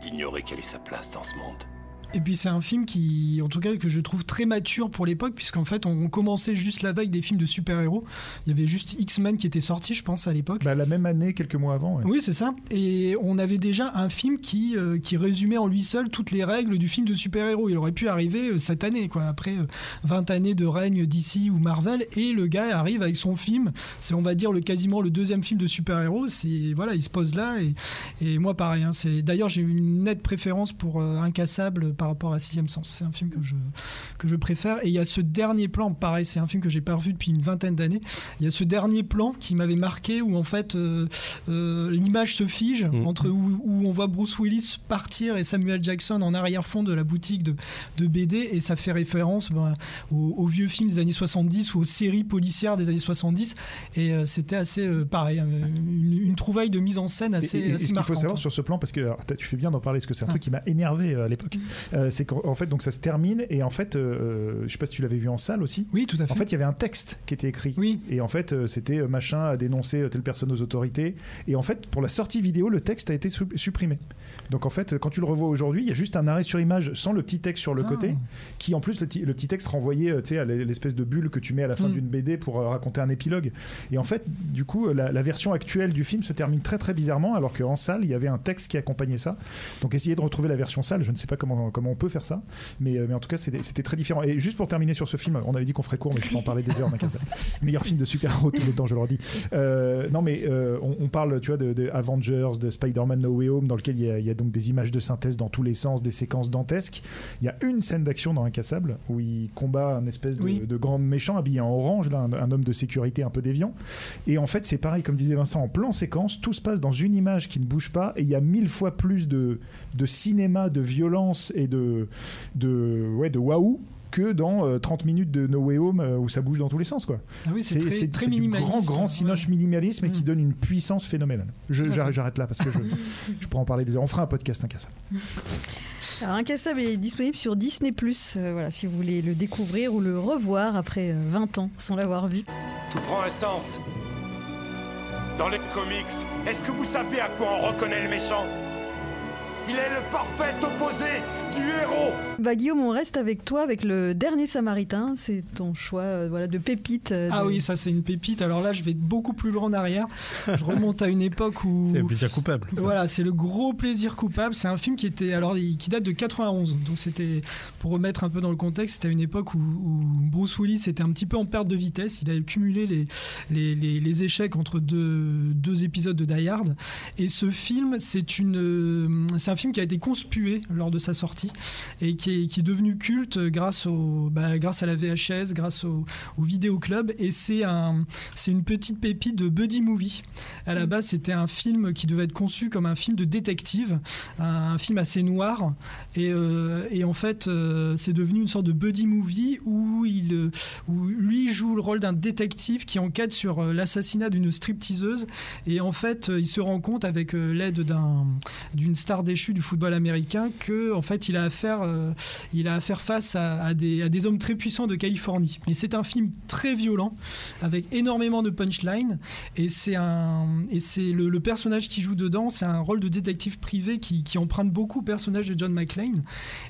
D'ignorer quelle est sa place dans ce monde. Et puis c'est un film qui, en tout cas, que je trouve très mature pour l'époque, puisqu'en fait, on commençait juste la vague des films de super-héros. Il y avait juste X-Men qui était sorti, je pense, à l'époque. Bah, la même année, quelques mois avant. ouais. Oui, c'est ça. Et on avait déjà un film qui, euh, qui résumait en lui seul toutes les règles du film de super-héros. Il aurait pu arriver euh, cette année, quoi, après euh, 20 années de règne d'ici ou Marvel. Et le gars arrive avec son film. C'est, on va dire, le, quasiment le deuxième film de super-héros. C'est, voilà, il se pose là. Et, et moi, pareil. hein, c'est, d'ailleurs, j'ai une nette préférence pour euh, Incassable par rapport à Sixième Sens. C'est un film que je, que je préfère. Et il y a ce dernier plan, pareil, c'est un film que j'ai pas revu depuis une vingtaine d'années. Il y a ce dernier plan qui m'avait marqué où en fait euh, euh, l'image se fige Mm. entre où, où on voit Bruce Willis partir et Samuel Jackson en arrière-fond de la boutique de, de BD et ça fait référence ben, aux, aux vieux films des années 70 ou aux séries policières des années 70 et euh, c'était assez euh, pareil, une, une trouvaille de mise en scène assez, Et- et- et assez ce qu'il faut savoir sur ce plan, parce que alors, tu fais bien d'en parler, parce que c'est un Ah. truc qui m'a énervé euh, à l'époque. Euh, c'est qu'en en fait, donc ça se termine, et en fait, euh, je sais pas si tu l'avais vu en salle aussi. Oui, tout à fait. En fait, il y avait un texte qui était écrit. Oui. Et en fait, euh, c'était euh, machin à dénoncer euh, telle personne aux autorités. Et en fait, pour la sortie vidéo, le texte a été su- supprimé. Donc en fait, quand tu le revois aujourd'hui, il y a juste un arrêt sur image sans le petit texte sur le Ah. côté, qui en plus, le, ti- le petit texte renvoyait euh, à l'espèce de bulle que tu mets à la fin Mm. d'une BD pour euh, raconter un épilogue. Et en fait, du coup, euh, la, la version actuelle du film se termine très très bizarrement, alors qu'en salle, il y avait un texte qui accompagnait ça. Donc essayez de retrouver la version salle, je ne sais pas comment, comment on peut faire ça, mais, euh, mais en tout cas, c'était très différent. Et juste pour terminer sur ce film, on avait dit qu'on ferait court, mais je peux en parler des heures, Nakasa. Meilleur film de super-héros tous les temps, je leur dis. Euh, non, mais euh, on, on parle, tu vois, de, de Avengers, de Spider-Man No Way Home, dans lequel il y, a, il y a donc des images de synthèse dans tous les sens, des séquences dantesques. Il y a une scène d'action dans Incassable où il combat un espèce de, Oui. de grand méchant habillé en orange, là, un, un homme de sécurité un peu déviant. Et en fait, c'est pareil, comme disait Vincent, en plan séquence, tout se passe dans une image qui ne bouge pas et il y a mille fois plus de, de cinéma, de violence et de, de, ouais, de waouh que dans euh, 30 minutes de No Way Home euh, où ça bouge dans tous les sens quoi. Ah oui, c'est très, c'est- très c'est du grand grand cinoche minimalisme et qui Mm. donne une puissance phénoménale. J'arrête là parce que je, je pourrais en parler des heures. On fera un podcast incassable. Alors, Incassable est disponible sur Disney+. Euh, voilà, si vous voulez le découvrir ou le revoir après euh, 20 ans sans l'avoir vu. Tout prend un sens. Dans les comics, est-ce que vous savez à quoi on reconnaît le méchant? Il est le parfait opposé du héros. Bah Guillaume, on reste avec toi avec le dernier Samaritain. C'est ton choix euh, voilà, de pépite. euh, Ah de- oui, ça c'est une pépite. Alors là, je vais beaucoup plus loin en arrière. Je remonte à une époque où. C'est un plaisir coupable. Voilà, c'est le gros plaisir coupable. C'est un film qui était alors il- qui date de 91. Donc c'était pour remettre un peu dans le contexte, c'était à une époque où, où Bruce Willis était un petit peu en perte de vitesse. Il avait cumulé les les, les- les échecs entre deux, deux épisodes de Die Hard. Et ce film, c'est une euh, c'est un film qui a été conspué lors de sa sortie et qui est, qui est devenu culte grâce au bah, grâce à la VHS, grâce au, au vidéoclub. Et c'est un c'est une petite pépite de buddy movie. À la base, c'était un film qui devait être conçu comme un film de détective, un, un film assez noir. Et, euh, et en fait, euh, c'est devenu une sorte de buddy movie où, il, où lui joue le rôle d'un détective qui enquête sur euh, l'assassinat d'une stripteaseuse. Et en fait, il se rend compte avec l'aide d'un, d'une star déchue du football américain que en fait, il a affaire, euh, il a affaire face à, à des, à des hommes très puissants de Californie. Et c'est un film très violent avec énormément de punchline. Et c'est un, et c'est le, le personnage qui joue dedans, c'est un rôle de détective privé qui, qui emprunte beaucoup au personnage de John McClane.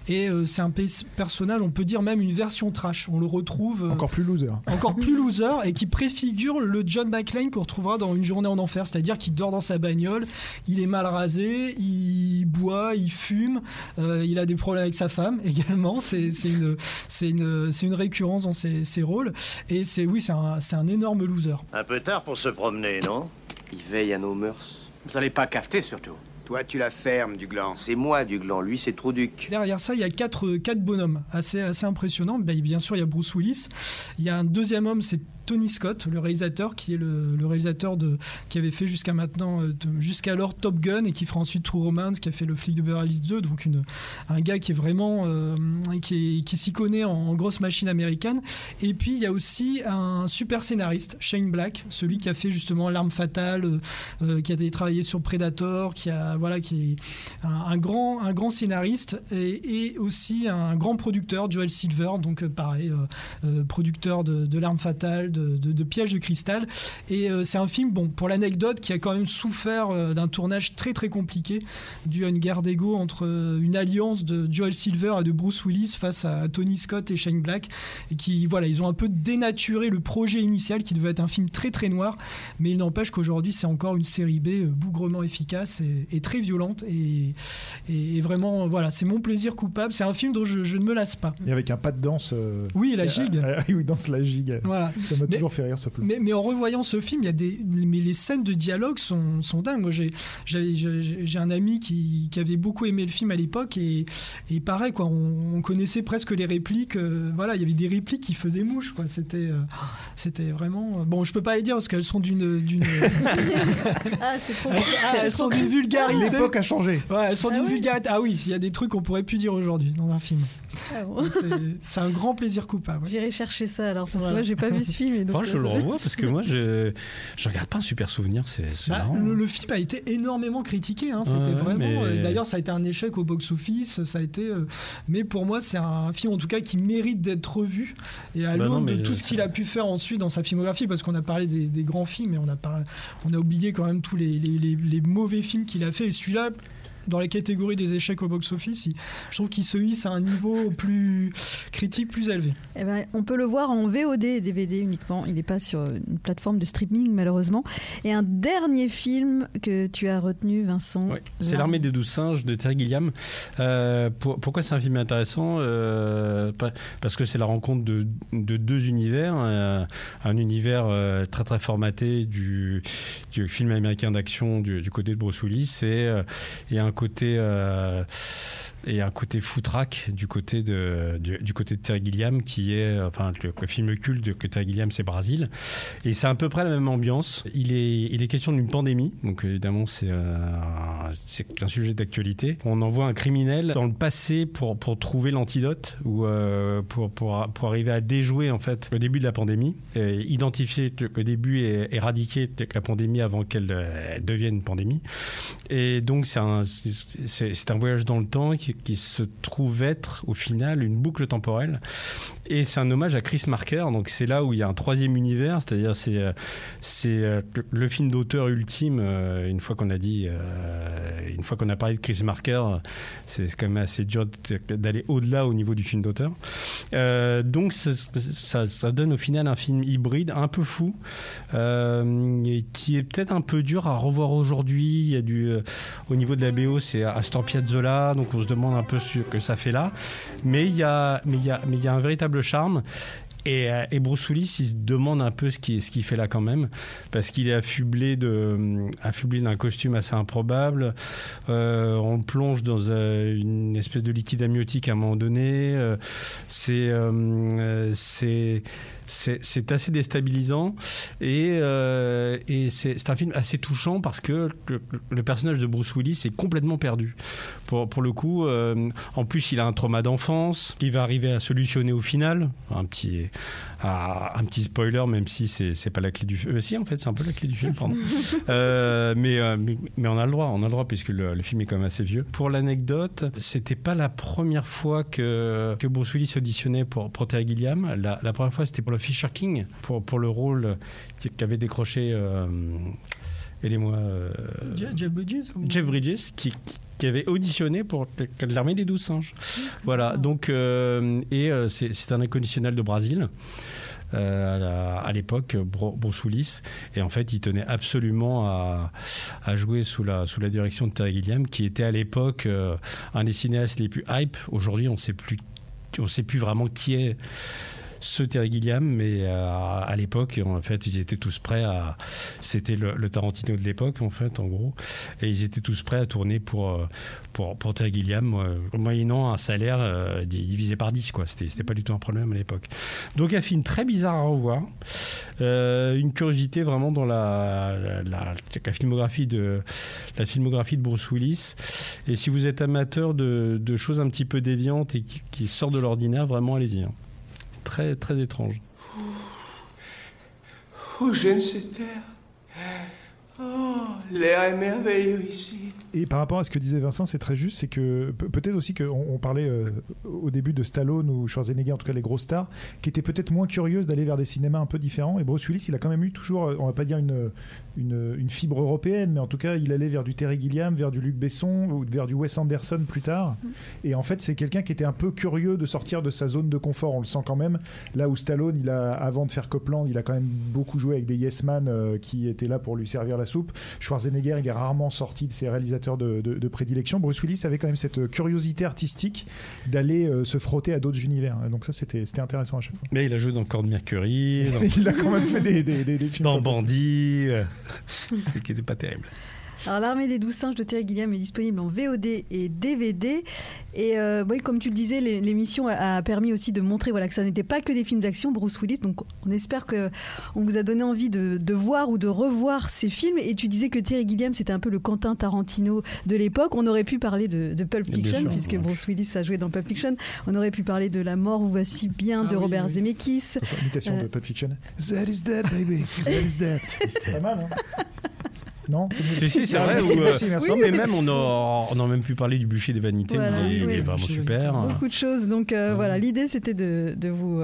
Et euh, c'est un pe- personnage, on peut dire même une version trash. On le retrouve euh, Encore plus loser. encore plus loser et qui préfigure le John McClane qu'on retrouvera dans Une journée en enfer, c'est-à-dire qu'il dort dans sa bagnole, il est mal rasé, il boit, il fume, euh, il a des problèmes avec sa femme également. C'est une, c'est une, c'est une récurrence dans ses, ses rôles et c'est oui, c'est un, c'est un énorme loser. Un peu tard pour se promener, non? Il veille à nos mœurs. Vous allez pas cafeter surtout. Toi, tu la fermes, du gland. C'est moi du gland, lui c'est Trouduc. Derrière ça, il y a quatre, quatre bonhommes assez, assez impressionnants. Ben, bien sûr, il y a Bruce Willis. Il y a un deuxième homme, c'est Tony Scott, le réalisateur, qui est le, réalisateur de, qui avait fait jusqu'à maintenant, euh, jusqu'alors Top Gun et qui fera ensuite True Romance, qui a fait le flic de Beverly Hills 2. Donc un gars qui est vraiment, euh, qui, s'y connaît en, grosse machine américaine. Et puis il y a aussi un super scénariste, Shane Black, celui qui a fait justement L'arme fatale, euh, qui a travaillé sur Predator, qui a voilà, qui est un, grand, un grand scénariste et, aussi un grand producteur, Joel Silver, donc pareil, producteur de, L'arme fatale, de, de Piège de cristal. Et euh, c'est un film, bon, pour l'anecdote, qui a quand même souffert euh, d'un tournage très très compliqué, dû à une guerre d'ego entre euh, une alliance de Joel Silver et de Bruce Willis face à Tony Scott et Shane Black, et qui, voilà, ils ont un peu dénaturé le projet initial qui devait être un film très très noir, mais il n'empêche qu'aujourd'hui c'est encore une série B bougrement efficace et, et très violente et, et- et vraiment, voilà, c'est mon plaisir coupable. C'est un film dont je, je ne me lasse pas. Et avec un pas de danse. euh, Oui, la gigue. euh, oui, danse la gigue. Voilà. Ça m'a Mais- toujours fait rire ce plan. Mais, mais en revoyant ce film, il y a des, mais les scènes de dialogue sont, sont dingues. Moi, j'ai, j'ai, un ami qui, qui avait beaucoup aimé le film à l'époque et, et pareil, quoi, on, on connaissait presque les répliques. euh, voilà, il y avait des répliques qui faisaient mouche, quoi. C'était, euh, c'était vraiment. Bon, je peux pas les dire parce qu'elles sont d'une, d'une, Ah, c'est trop. elles, ah, elles sont d'une vulgarité. L'époque a changé. Ouais, elles sont Ah d'une vulgarité. Ah oui, il y a des trucs qu'on pourrait plus dire aujourd'hui dans un film. Ah bon. C'est, c'est un grand plaisir coupable. J'irai chercher ça alors parce Voilà. que moi j'ai pas vu ce film donc Enfin, je euh, le revois parce que moi, je, je regarde pas un super souvenir. C'est Bah, le, le film a été énormément critiqué. hein, C'était Ouais, vraiment. mais- euh, D'ailleurs, ça a été un échec au box-office. Ça a été. euh, mais pour moi, c'est un film en tout cas qui mérite d'être revu. Et à Bah l'aune de mais tout ce qu'il a pu faire ensuite dans sa filmographie, parce qu'on a parlé des, des grands films, et on a on a oublié quand même tous les, les- les- les mauvais films qu'il a fait. Et celui-là. Dans la catégorie des échecs au box-office, je trouve qu'il se hisse à un niveau plus critique, plus élevé. Eh ben, on peut le voir en VOD et DVD uniquement. Il n'est pas sur une plateforme de streaming malheureusement. Et un dernier film que tu as retenu, Vincent. Ouais, c'est l'armée des douze singes de Terry Gilliam. Euh, pour- pourquoi c'est un film intéressant Euh, pa- Parce que c'est la rencontre de, de deux univers. euh, un univers euh, très très formaté du, du film américain d'action du, du côté de Bruce Willis et, euh, et un côté euh, et un côté foutraque du côté de du, côté de Terry Gilliam qui est enfin le, le film culte que Terry Gilliam c'est Brasil et c'est à peu près la même ambiance. Il est, il est question d'une pandémie, donc évidemment c'est euh, un sujet d'actualité. On envoie un criminel dans le passé pour, pour trouver l'antidote ou euh, pour, pour, pour arriver à déjouer en fait le début de la pandémie, identifier le début et éradiquer la pandémie avant qu'elle euh, devienne une pandémie. Et donc c'est un, c'est un voyage dans le temps qui se trouve être au final une boucle temporelle. Et c'est un hommage à Chris Marker. Donc c'est là où il y a un troisième univers, c'est-à-dire c'est euh, c'est euh, le- film d'auteur ultime. euh, Une fois qu'on a dit une fois qu'on a parlé de Chris Marker, c'est quand même assez dur d'aller au-delà au niveau du film d'auteur. Donc ça, ça, donne au final un film hybride un peu fou, euh, qui est peut-être un peu dur à revoir aujourd'hui. Il y a du, au niveau de la BO, c'est Astor Piazzolla, donc on se demande un peu ce que ça fait là. Mais il y a, mais il y a, mais il y a un véritable charme. Et, euh, et, Bruce il se demande un peu ce qu'il ce fait là quand même, parce qu'il est affublé de, affublé d'un costume assez improbable. Euh, on plonge dans euh, une espèce de liquide amniotique à un moment donné. Euh, c'est, c'est assez déstabilisant et, euh, et c'est un film assez touchant parce que le, personnage de Bruce Willis est complètement perdu. Pour, pour le coup, euh, en plus, il a un trauma d'enfance qu'il va arriver à solutionner au final. Un petit, un petit spoiler, même si c'est pas la clé du film. Euh, si, en fait, c'est un peu la clé du film, pardon. mais, mais, on a le droit, on a le droit puisque le, film est quand même assez vieux. Pour l'anecdote, c'était pas la première fois que, que Bruce Willis auditionnait pour, pour Terry Gilliam. La, la première fois, c'était pour le Fisher King pour, pour le rôle qu'avait décroché. Euh, aidez-moi. Euh, Jeff Bridges Jeff Bridges, qui, qui avait auditionné pour l'armée des douze singes. Voilà, donc, euh, et c'est un inconditionnel de Brésil. à l'époque, Bruce Willis. Et en fait, il tenait absolument à, à, jouer sous la, sous la direction de Terry Gilliam, qui était à l'époque un des cinéastes les plus hype. Aujourd'hui, on ne sait plus vraiment qui est ce Terry Gilliam, mais euh, à, l'époque, en fait, ils étaient tous prêts à. C'était le, Tarantino de l'époque, en fait, en gros. Et ils étaient tous prêts à tourner pour, euh, pour, Terry Gilliam, euh, moyennant un salaire divisé par 10, quoi. C'était pas du tout un problème à l'époque. Donc, un film très bizarre à revoir. une curiosité vraiment dans la, la, filmographie de, la filmographie de Bruce Willis. Et si vous êtes amateur de, de choses un petit peu déviantes et qui, qui sortent de l'ordinaire, vraiment, allez-y. Hein très, très étrange. Oh, j'aime cette terre. Oh, l'air est merveilleux ici. Et par rapport à ce que disait Vincent, c'est très juste, c'est que peut-être aussi qu'on on parlait euh, au début de Stallone ou Schwarzenegger, en tout cas les grosses stars, qui étaient peut-être moins curieuses d'aller vers des cinémas un peu différents. Et Bruce Willis, il a quand même eu toujours, on va pas dire une, une, fibre européenne, mais en tout cas, il allait vers du Terry Gilliam, vers du Luc Besson ou vers du Wes Anderson plus tard. Mm. Et en fait, c'est quelqu'un qui était un peu curieux de sortir de sa zone de confort. On le sent quand même. Là où Stallone, il a, avant de faire Copland, il a quand même beaucoup joué avec des yes man euh, qui étaient là pour lui servir la soupe. Schwarzenegger, il est rarement sorti de ses de, de, prédilection. Bruce Willis avait quand même cette curiosité artistique d'aller euh, se frotter à d'autres univers. Donc ça, c'était intéressant à chaque fois. Mais il a joué dans Corps de Mercury. il a quand même fait des, des, des, films. Dans Bandit. Euh, qui n'était pas terrible. Alors l'armée des douze singes de Terry Gilliam est disponible en VOD et DVD. Et euh, oui, comme tu le disais, l'émission a permis aussi de montrer voilà, que ça n'était pas que des films d'action, Bruce Willis. Donc on espère que on vous a donné envie de, voir ou de revoir ces films. Et tu disais que Terry Gilliam, c'était un peu le Quentin Tarantino de l'époque. On aurait pu parler de, Pulp Fiction, puisque Bruce Willis a joué dans Pulp Fiction. On aurait pu parler de La mort, vous voici bien, de ah Robert Zemeckis. Imitation de euh, Pulp Fiction. That is dead, baby. That is dead. C'est pas mal, hein non Si, c'est vrai. Euh, mais même, on a, on a même pu parler du bûcher des vanités. il, est, vraiment super. Beaucoup de choses. Donc euh, voilà, l'idée c'était de, de, vous,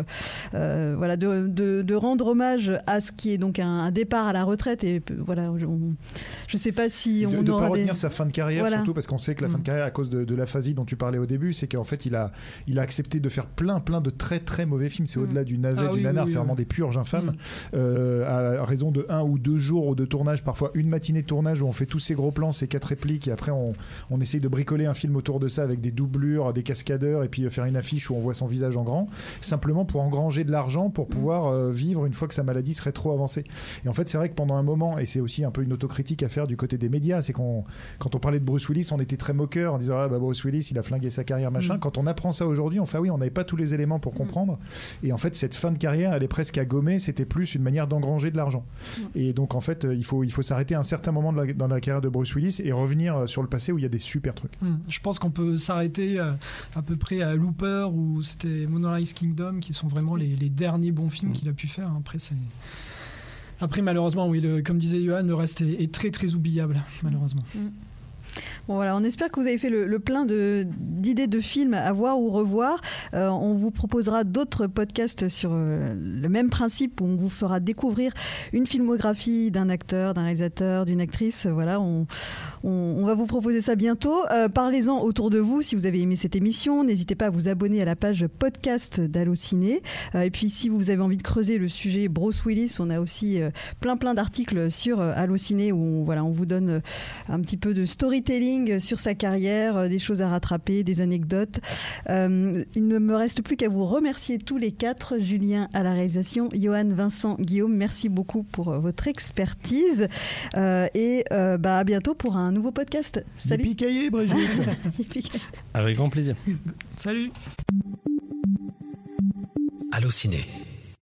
euh, voilà, de, de, rendre hommage à ce qui est donc un, départ à la retraite. Et voilà, je ne sais pas si on de, pas retenir sa fin de carrière, surtout parce qu'on sait que la fin de mm. carrière, à cause de, l'aphasie dont tu parlais au début, c'est qu'en fait, il a, il a accepté de faire plein, plein de très, très mauvais films. C'est mm. au-delà du navet, ah du nanar. c'est vraiment des purges infâmes. Mm. à raison de un ou deux jours de tournage, parfois une matinée de tournage où on fait tous ces gros plans, ces quatre répliques, et après on, on essaye de bricoler un film autour de ça avec des doublures, des cascadeurs, et puis euh, faire une affiche où on voit son visage en grand, simplement pour engranger de l'argent pour pouvoir euh, vivre une fois que sa maladie serait trop avancée. Et en fait, c'est vrai que pendant un moment, et c'est aussi un peu une autocritique à faire du côté des médias, c'est qu'on, quand on parlait de Bruce Willis, on était très moqueur en disant ah, bah, Bruce Willis, il a flingué sa carrière, machin. Mm. Quand on apprend ça aujourd'hui, on fait ah oui, on n'avait pas tous les éléments pour mm. comprendre. Et en fait, cette fin de carrière, elle est presque à gommer. C'était plus une manière d'engranger de l'argent. Mm. Et donc, en fait, il faut, il faut s'arrêter à un certain moment de la, dans la carrière de Bruce Willis et revenir euh, sur le passé où il y a des super trucs. Hmm. Je pense qu'on peut s'arrêter euh, à, peu près à Looper ou c'était Moonrise Kingdom qui sont vraiment les, derniers bons films hmm. qu'il a pu faire. Après, c'est. Après, malheureusement, oui, comme disait Johan, le reste est, très très oubliable, malheureusement. Hmm. Bon voilà, on espère que vous avez fait le, plein d'idées de, films à voir ou revoir. Euh, on vous proposera d'autres podcasts sur euh, le même principe où on vous fera découvrir une filmographie d'un acteur, d'un réalisateur, d'une actrice. Voilà, on, on, va vous proposer ça bientôt. Euh, parlez-en autour de vous si vous avez aimé cette émission. N'hésitez pas à vous abonner à la page podcast d'Allociné. et puis si vous avez envie de creuser le sujet Bruce Willis, on a aussi plein plein d'articles sur Allociné où on, voilà, on vous donne un petit peu de storytelling sur sa carrière, euh, des choses à rattraper, des anecdotes. Euh, il ne me reste plus qu'à vous remercier tous les quatre, Julien à la réalisation, Johan, Vincent, Guillaume, merci beaucoup pour euh, votre expertise et bah, à bientôt pour un nouveau podcast. Salut. Brigitte. Avec grand plaisir. Salut. Allô ciné.